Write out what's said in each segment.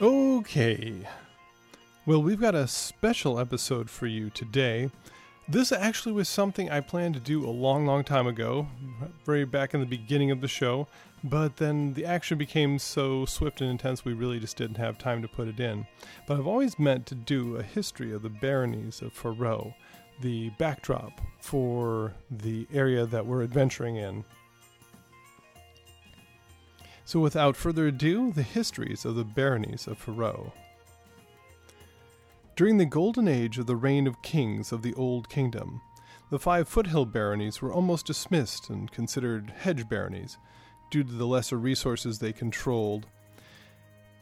Okay. Well, we've got a special episode for you today. This actually was something I planned to do a long, long time ago, very back in the beginning of the show, but then the action became so swift and intense we really just didn't have time to put it in. But I've always meant to do a history of the baronies of Faroe, the backdrop for the area that we're adventuring in. So, without further ado, the histories of the baronies of Faroe. During the golden age of the reign of kings of the Old Kingdom, the five foothill baronies were almost dismissed and considered hedge baronies due to the lesser resources they controlled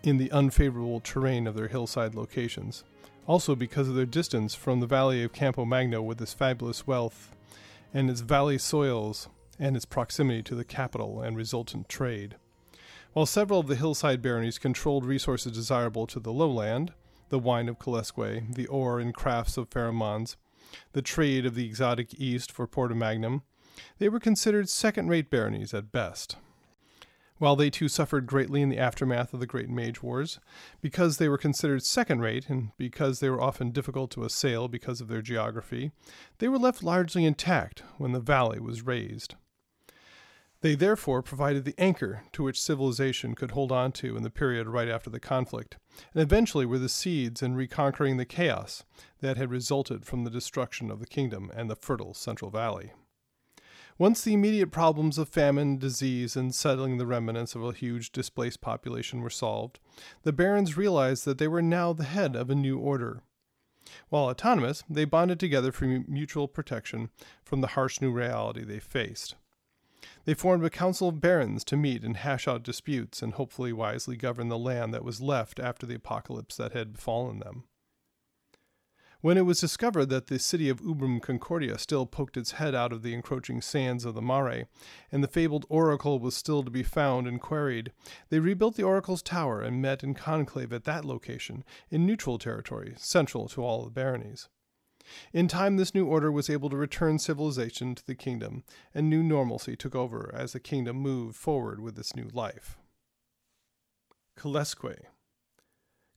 in the unfavorable terrain of their hillside locations. Also, because of their distance from the valley of Campo Magno with its fabulous wealth and its valley soils and its proximity to the capital and resultant trade. While several of the hillside baronies controlled resources desirable to the lowland, the wine of Kalesque, the ore and crafts of Pharamond, the trade of the exotic east for Porta Magnum, they were considered second rate baronies at best. While they too suffered greatly in the aftermath of the Great Mage Wars, because they were considered second rate and because they were often difficult to assail because of their geography, they were left largely intact when the valley was razed. They therefore provided the anchor to which civilization could hold on to in the period right after the conflict, and eventually were the seeds in reconquering the chaos that had resulted from the destruction of the kingdom and the fertile Central Valley. Once the immediate problems of famine, disease, and settling the remnants of a huge displaced population were solved, the barons realized that they were now the head of a new order. While autonomous, they bonded together for mutual protection from the harsh new reality they faced. They formed a council of barons to meet and hash out disputes and hopefully wisely govern the land that was left after the apocalypse that had befallen them. When it was discovered that the city of Ubrum Concordia still poked its head out of the encroaching sands of the Mare, and the fabled oracle was still to be found and quarried, they rebuilt the oracle's tower and met in conclave at that location, in neutral territory, central to all the baronies. In time, this new order was able to return civilization to the kingdom, and new normalcy took over as the kingdom moved forward with its new life. Kalesque.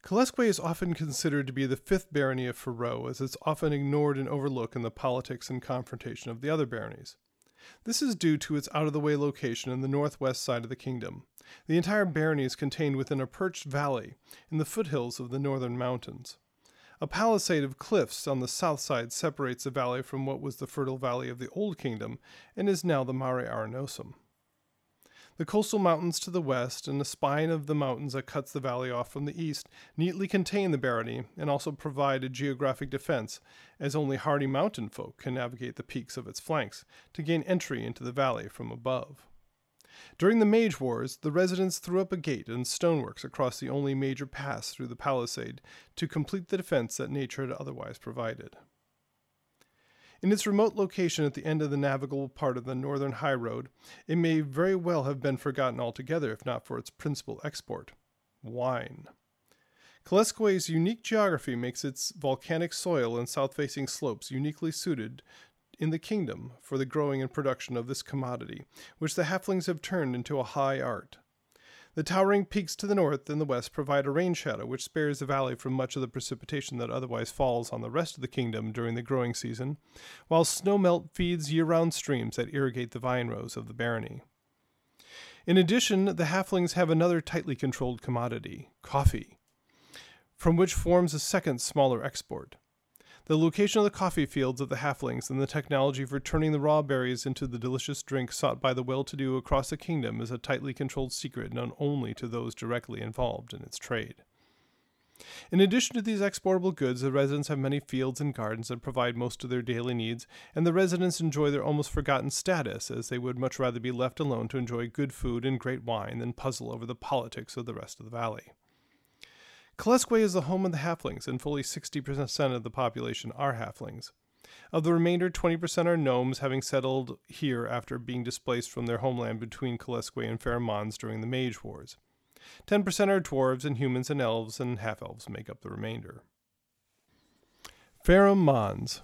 Kalesque is often considered to be the fifth barony of Faroe, as it's often ignored and overlooked in the politics and confrontation of the other baronies. This is due to its out of the way location in the northwest side of the kingdom. The entire barony is contained within a perched valley in the foothills of the northern mountains. A palisade of cliffs on the south side separates the valley from what was the fertile valley of the Old Kingdom and is now the Mare Arenosum. The coastal mountains to the west and the spine of the mountains that cuts the valley off from the east neatly contain the barony and also provide a geographic defense, as only hardy mountain folk can navigate the peaks of its flanks to gain entry into the valley from above. During the Mage Wars, the residents threw up a gate and stoneworks across the only major pass through the palisade to complete the defense that nature had otherwise provided. In its remote location at the end of the navigable part of the northern high road, it may very well have been forgotten altogether if not for its principal export wine. Kalesque's unique geography makes its volcanic soil and south facing slopes uniquely suited in the kingdom for the growing and production of this commodity, which the halflings have turned into a high art. The towering peaks to the north and the west provide a rain shadow which spares the valley from much of the precipitation that otherwise falls on the rest of the kingdom during the growing season, while snowmelt feeds year round streams that irrigate the vine rows of the barony. In addition, the halflings have another tightly controlled commodity, coffee, from which forms a second smaller export. The location of the coffee fields of the halflings and the technology for turning the raw berries into the delicious drink sought by the well to do across the kingdom is a tightly controlled secret known only to those directly involved in its trade. In addition to these exportable goods, the residents have many fields and gardens that provide most of their daily needs, and the residents enjoy their almost forgotten status, as they would much rather be left alone to enjoy good food and great wine than puzzle over the politics of the rest of the valley. Kalesque is the home of the halflings, and fully 60% of the population are halflings. Of the remainder, 20% are gnomes, having settled here after being displaced from their homeland between Kalesque and Pharamond during the Mage Wars. 10% are dwarves, and humans and elves and half elves make up the remainder. Farum.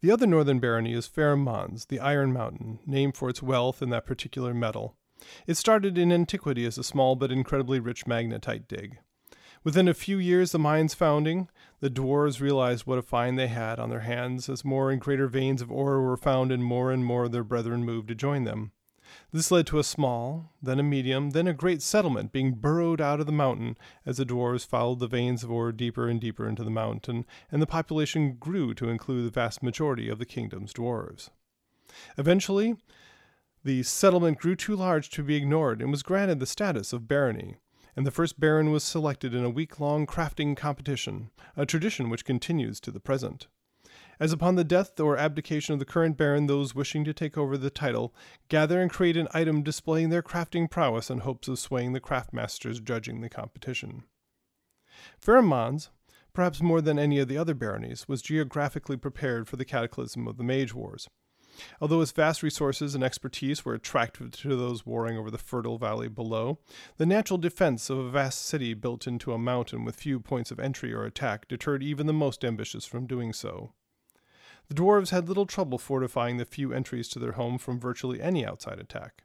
The other northern barony is Farum the Iron Mountain, named for its wealth in that particular metal. It started in antiquity as a small but incredibly rich magnetite dig. Within a few years of the mine's founding, the dwarves realized what a find they had on their hands as more and greater veins of ore were found and more and more of their brethren moved to join them. This led to a small, then a medium, then a great settlement being burrowed out of the mountain as the dwarves followed the veins of ore deeper and deeper into the mountain, and the population grew to include the vast majority of the kingdom's dwarves. Eventually, the settlement grew too large to be ignored and was granted the status of barony, and the first baron was selected in a week long crafting competition, a tradition which continues to the present. As upon the death or abdication of the current baron, those wishing to take over the title gather and create an item displaying their crafting prowess in hopes of swaying the craftmasters judging the competition. Mons, perhaps more than any of the other baronies, was geographically prepared for the cataclysm of the Mage Wars. Although its vast resources and expertise were attractive to those warring over the fertile valley below, the natural defense of a vast city built into a mountain with few points of entry or attack deterred even the most ambitious from doing so. The dwarves had little trouble fortifying the few entries to their home from virtually any outside attack.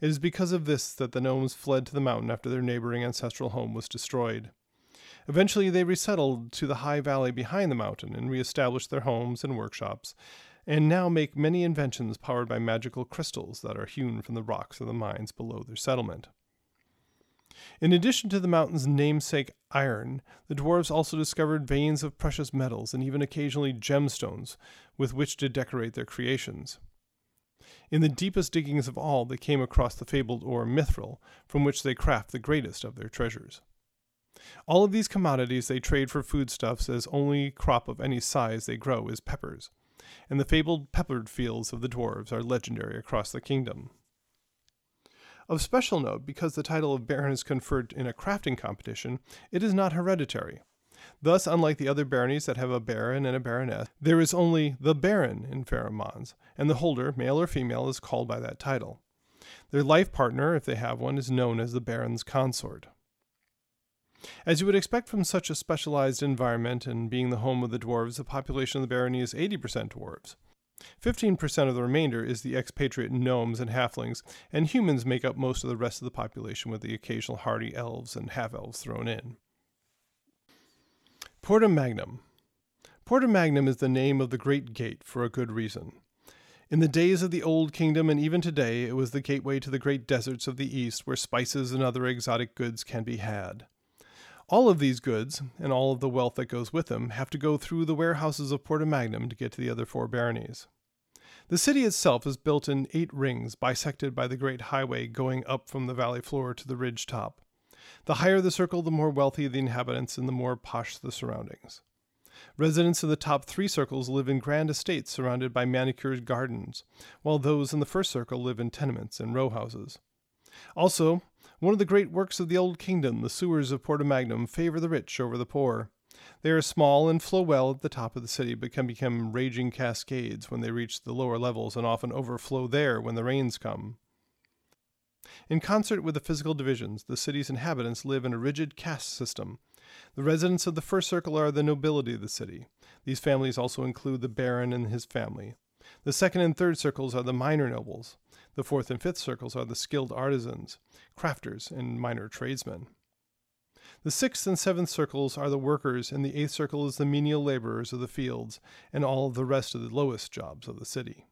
It is because of this that the gnomes fled to the mountain after their neighboring ancestral home was destroyed. Eventually, they resettled to the high valley behind the mountain and reestablished their homes and workshops, and now make many inventions powered by magical crystals that are hewn from the rocks of the mines below their settlement. In addition to the mountain's namesake iron, the dwarves also discovered veins of precious metals and even occasionally gemstones with which to decorate their creations. In the deepest diggings of all, they came across the fabled ore mithril, from which they craft the greatest of their treasures. All of these commodities they trade for foodstuffs, as only crop of any size they grow is peppers, and the fabled peppered fields of the dwarves are legendary across the kingdom. Of special note, because the title of Baron is conferred in a crafting competition, it is not hereditary. Thus, unlike the other baronies that have a baron and a baroness, there is only the baron in Farum and the holder, male or female, is called by that title. Their life partner, if they have one, is known as the baron's consort. As you would expect from such a specialized environment and being the home of the dwarves, the population of the barony is 80% dwarves. 15% of the remainder is the expatriate gnomes and halflings, and humans make up most of the rest of the population with the occasional hardy elves and half elves thrown in. Porta Magnum. Porta Magnum is the name of the Great Gate for a good reason. In the days of the Old Kingdom and even today, it was the gateway to the great deserts of the East where spices and other exotic goods can be had. All of these goods, and all of the wealth that goes with them, have to go through the warehouses of Porta Magnum to get to the other four baronies. The city itself is built in eight rings, bisected by the great highway going up from the valley floor to the ridge top. The higher the circle, the more wealthy the inhabitants and the more posh the surroundings. Residents in the top three circles live in grand estates surrounded by manicured gardens, while those in the first circle live in tenements and row houses. Also, one of the great works of the Old Kingdom, the sewers of Porta Magnum favor the rich over the poor. They are small and flow well at the top of the city, but can become raging cascades when they reach the lower levels and often overflow there when the rains come. In concert with the physical divisions, the city's inhabitants live in a rigid caste system. The residents of the first circle are the nobility of the city. These families also include the baron and his family. The second and third circles are the minor nobles. The fourth and fifth circles are the skilled artisans, crafters, and minor tradesmen. The sixth and seventh circles are the workers, and the eighth circle is the menial laborers of the fields, and all the rest of the lowest jobs of the city.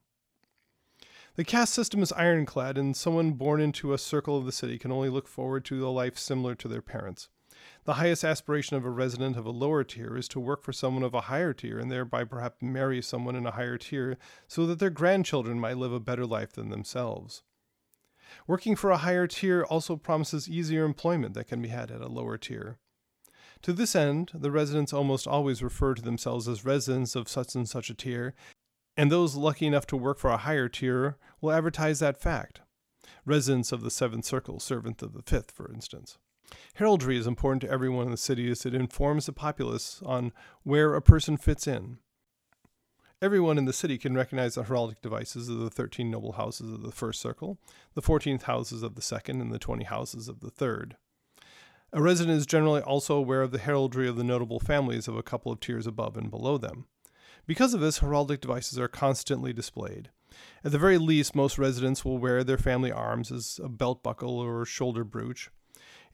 The caste system is ironclad, and someone born into a circle of the city can only look forward to a life similar to their parents. The highest aspiration of a resident of a lower tier is to work for someone of a higher tier and thereby perhaps marry someone in a higher tier so that their grandchildren might live a better life than themselves. Working for a higher tier also promises easier employment that can be had at a lower tier. To this end, the residents almost always refer to themselves as residents of such and such a tier, and those lucky enough to work for a higher tier will advertise that fact. Residents of the seventh circle, servant of the fifth, for instance. Heraldry is important to everyone in the city as it informs the populace on where a person fits in. Everyone in the city can recognize the heraldic devices of the 13 noble houses of the first circle, the 14th houses of the second, and the 20 houses of the third. A resident is generally also aware of the heraldry of the notable families of a couple of tiers above and below them. Because of this, heraldic devices are constantly displayed. At the very least, most residents will wear their family arms as a belt buckle or shoulder brooch.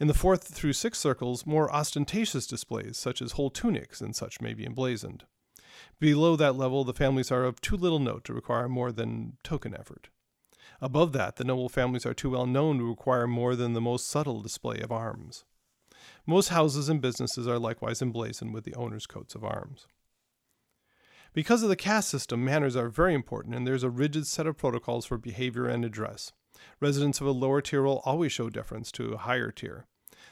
In the fourth through sixth circles, more ostentatious displays, such as whole tunics and such, may be emblazoned. Below that level, the families are of too little note to require more than token effort. Above that, the noble families are too well known to require more than the most subtle display of arms. Most houses and businesses are likewise emblazoned with the owner's coats of arms. Because of the caste system, manners are very important, and there's a rigid set of protocols for behavior and address. Residents of a lower tier will always show deference to a higher tier.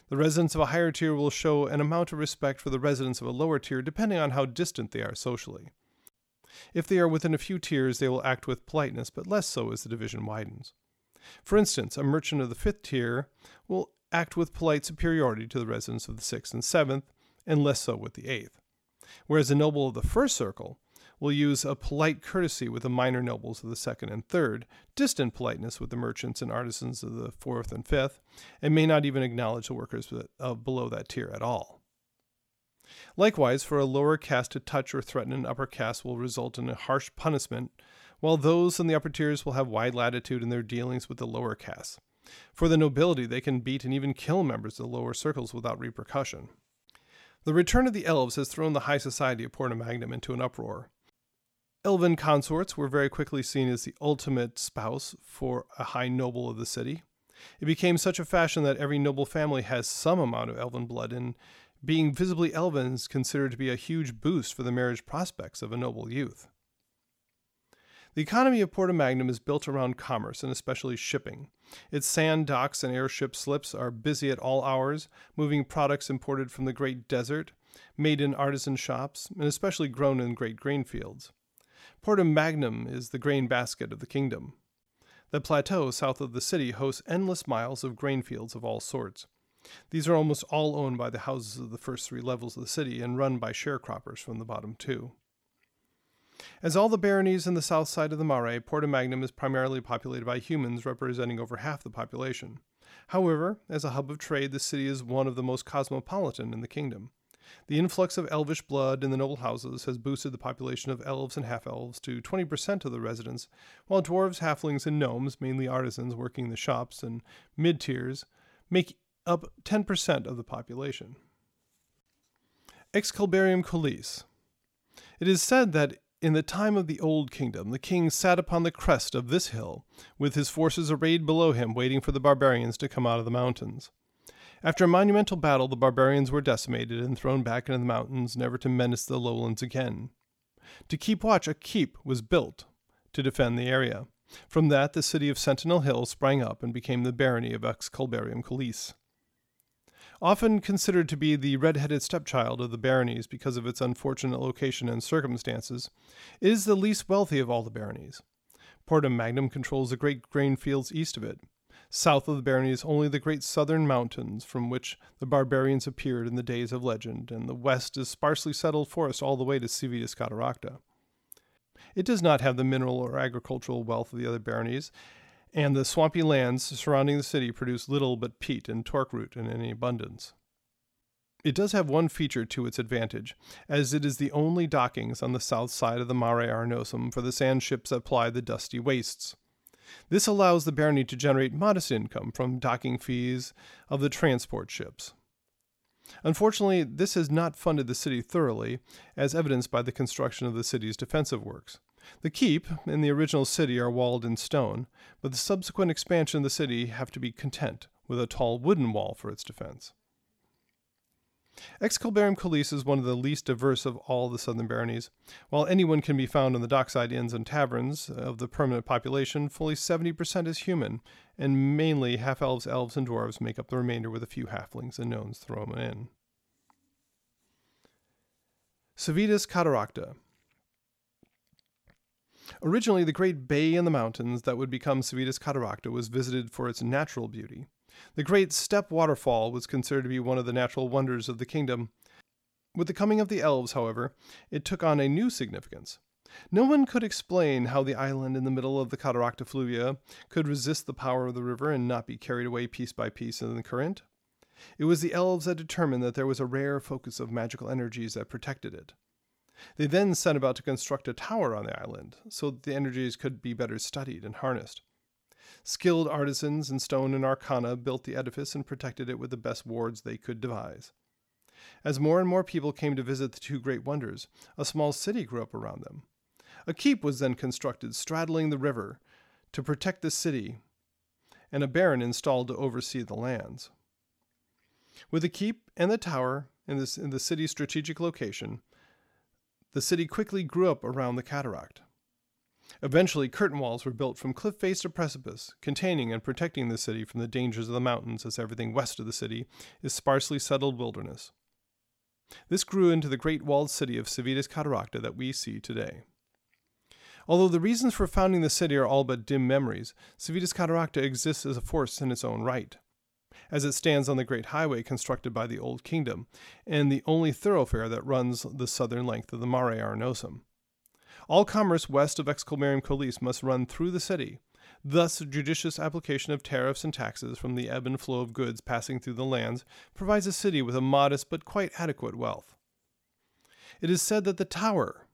The residents of a higher tier will show an amount of respect for the residents of a lower tier depending on how distant they are socially. If they are within a few tiers, they will act with politeness, but less so as the division widens. For instance, a merchant of the fifth tier will act with polite superiority to the residents of the sixth and seventh, and less so with the eighth. Whereas a noble of the first circle will use a polite courtesy with the minor nobles of the second and third, distant politeness with the merchants and artisans of the fourth and fifth, and may not even acknowledge the workers below that tier at all. Likewise, for a lower caste to touch or threaten an upper caste will result in a harsh punishment, while those in the upper tiers will have wide latitude in their dealings with the lower castes. For the nobility, they can beat and even kill members of the lower circles without repercussion. The return of the elves has thrown the high society of Porta Magnum into an uproar. Elven consorts were very quickly seen as the ultimate spouse for a high noble of the city. It became such a fashion that every noble family has some amount of elven blood, and being visibly elven is considered to be a huge boost for the marriage prospects of a noble youth. The economy of Porta Magnum is built around commerce and especially shipping. Its sand docks and airship slips are busy at all hours, moving products imported from the great desert, made in artisan shops, and especially grown in great grain fields. Porta Magnum is the grain basket of the kingdom. The plateau south of the city hosts endless miles of grain fields of all sorts. These are almost all owned by the houses of the first three levels of the city and run by sharecroppers from the bottom two. As all the baronies in the south side of the Mare, Porta Magnum is primarily populated by humans, representing over half the population. However, as a hub of trade, the city is one of the most cosmopolitan in the kingdom. The influx of elvish blood in the noble houses has boosted the population of elves and half elves to 20% of the residents, while dwarves, halflings, and gnomes, mainly artisans working in the shops and mid tiers, make up 10% of the population. Excalibarium Colis. It is said that in the time of the Old Kingdom, the king sat upon the crest of this hill, with his forces arrayed below him, waiting for the barbarians to come out of the mountains. After a monumental battle, the barbarians were decimated and thrown back into the mountains, never to menace the lowlands again. To keep watch, a keep was built to defend the area. From that, the city of Sentinel Hill sprang up and became the barony of Excalibarium Colis. Often considered to be the red-headed stepchild of the baronies because of its unfortunate location and circumstances, it is the least wealthy of all the baronies. Portum Magnum controls the great grain fields east of it, South of the baronies, only the great southern mountains from which the barbarians appeared in the days of legend, and the west is sparsely settled forest all the way to Civitas Cataracta. It does not have the mineral or agricultural wealth of the other baronies, and the swampy lands surrounding the city produce little but peat and torque root in any abundance. It does have one feature to its advantage, as it is the only dockings on the south side of the Mare Arenosum for the sand ships that ply the dusty wastes. This allows the barony to generate modest income from docking fees of the transport ships. Unfortunately, this has not funded the city thoroughly, as evidenced by the construction of the city's defensive works. The keep and the original city are walled in stone, but the subsequent expansion of the city have to be content with a tall wooden wall for its defense. Excalibarium Colis is one of the least diverse of all the southern baronies. While anyone can be found in the dockside inns and taverns of the permanent population, fully 70% is human, and mainly half elves, elves, and dwarves make up the remainder with a few halflings and gnomes thrown in. Civitas Cataracta. Originally, the great bay in the mountains that would become Civitas Cataracta was visited for its natural beauty. The great Step waterfall was considered to be one of the natural wonders of the kingdom. With the coming of the elves, however, it took on a new significance. No one could explain how the island in the middle of the cataract effluvia could resist the power of the river and not be carried away piece by piece in the current. It was the elves that determined that there was a rare focus of magical energies that protected it. They then set about to construct a tower on the island so that the energies could be better studied and harnessed. Skilled artisans in stone and arcana built the edifice and protected it with the best wards they could devise. As more and more people came to visit the two great wonders, a small city grew up around them. A keep was then constructed straddling the river to protect the city, and a baron installed to oversee the lands. With the keep and the tower in, this, in the city's strategic location, the city quickly grew up around the cataract. Eventually, curtain walls were built from cliff face to precipice, containing and protecting the city from the dangers of the mountains, as everything west of the city is sparsely settled wilderness. This grew into the great walled city of Civitas Cataracta that we see today. Although the reasons for founding the city are all but dim memories, Civitas Cataracta exists as a force in its own right, as it stands on the great highway constructed by the Old Kingdom, and the only thoroughfare that runs the southern length of the Mare Arenosum. All commerce west of Excalibarium Colis must run through the city. Thus, judicious application of tariffs and taxes from the ebb and flow of goods passing through the lands provides a city with a modest but quite adequate wealth. It is said that the tower,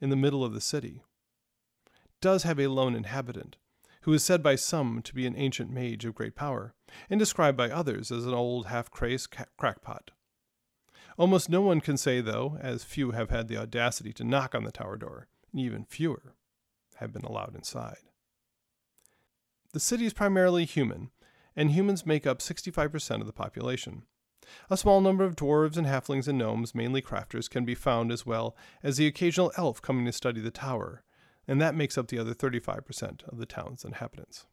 in the middle of the city, does have a lone inhabitant, who is said by some to be an ancient mage of great power, and described by others as an old half crazed crackpot. Almost no one can say, though, as few have had the audacity to knock on the tower door, and even fewer have been allowed inside. The city is primarily human, and humans make up 65% of the population. A small number of dwarves and halflings and gnomes, mainly crafters, can be found as well as the occasional elf coming to study the tower, and that makes up the other 35% of the town's inhabitants.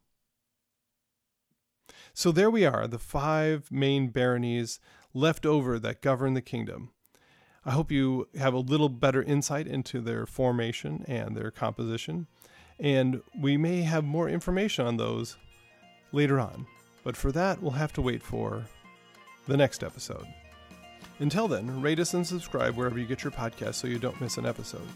So there we are, the five main baronies left over that govern the kingdom. I hope you have a little better insight into their formation and their composition, and we may have more information on those later on. But for that, we'll have to wait for the next episode. Until then, rate us and subscribe wherever you get your podcast so you don't miss an episode.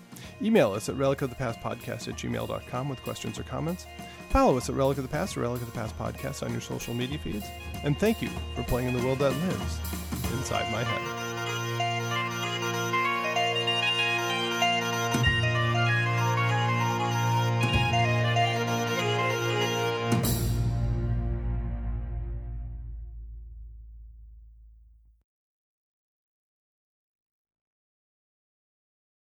Email us at relicofthepastpodcast at gmail.com with questions or comments. Follow us at Relic of the Past or Relic of the Past podcast on your social media feeds. And thank you for playing in the world that lives inside my head.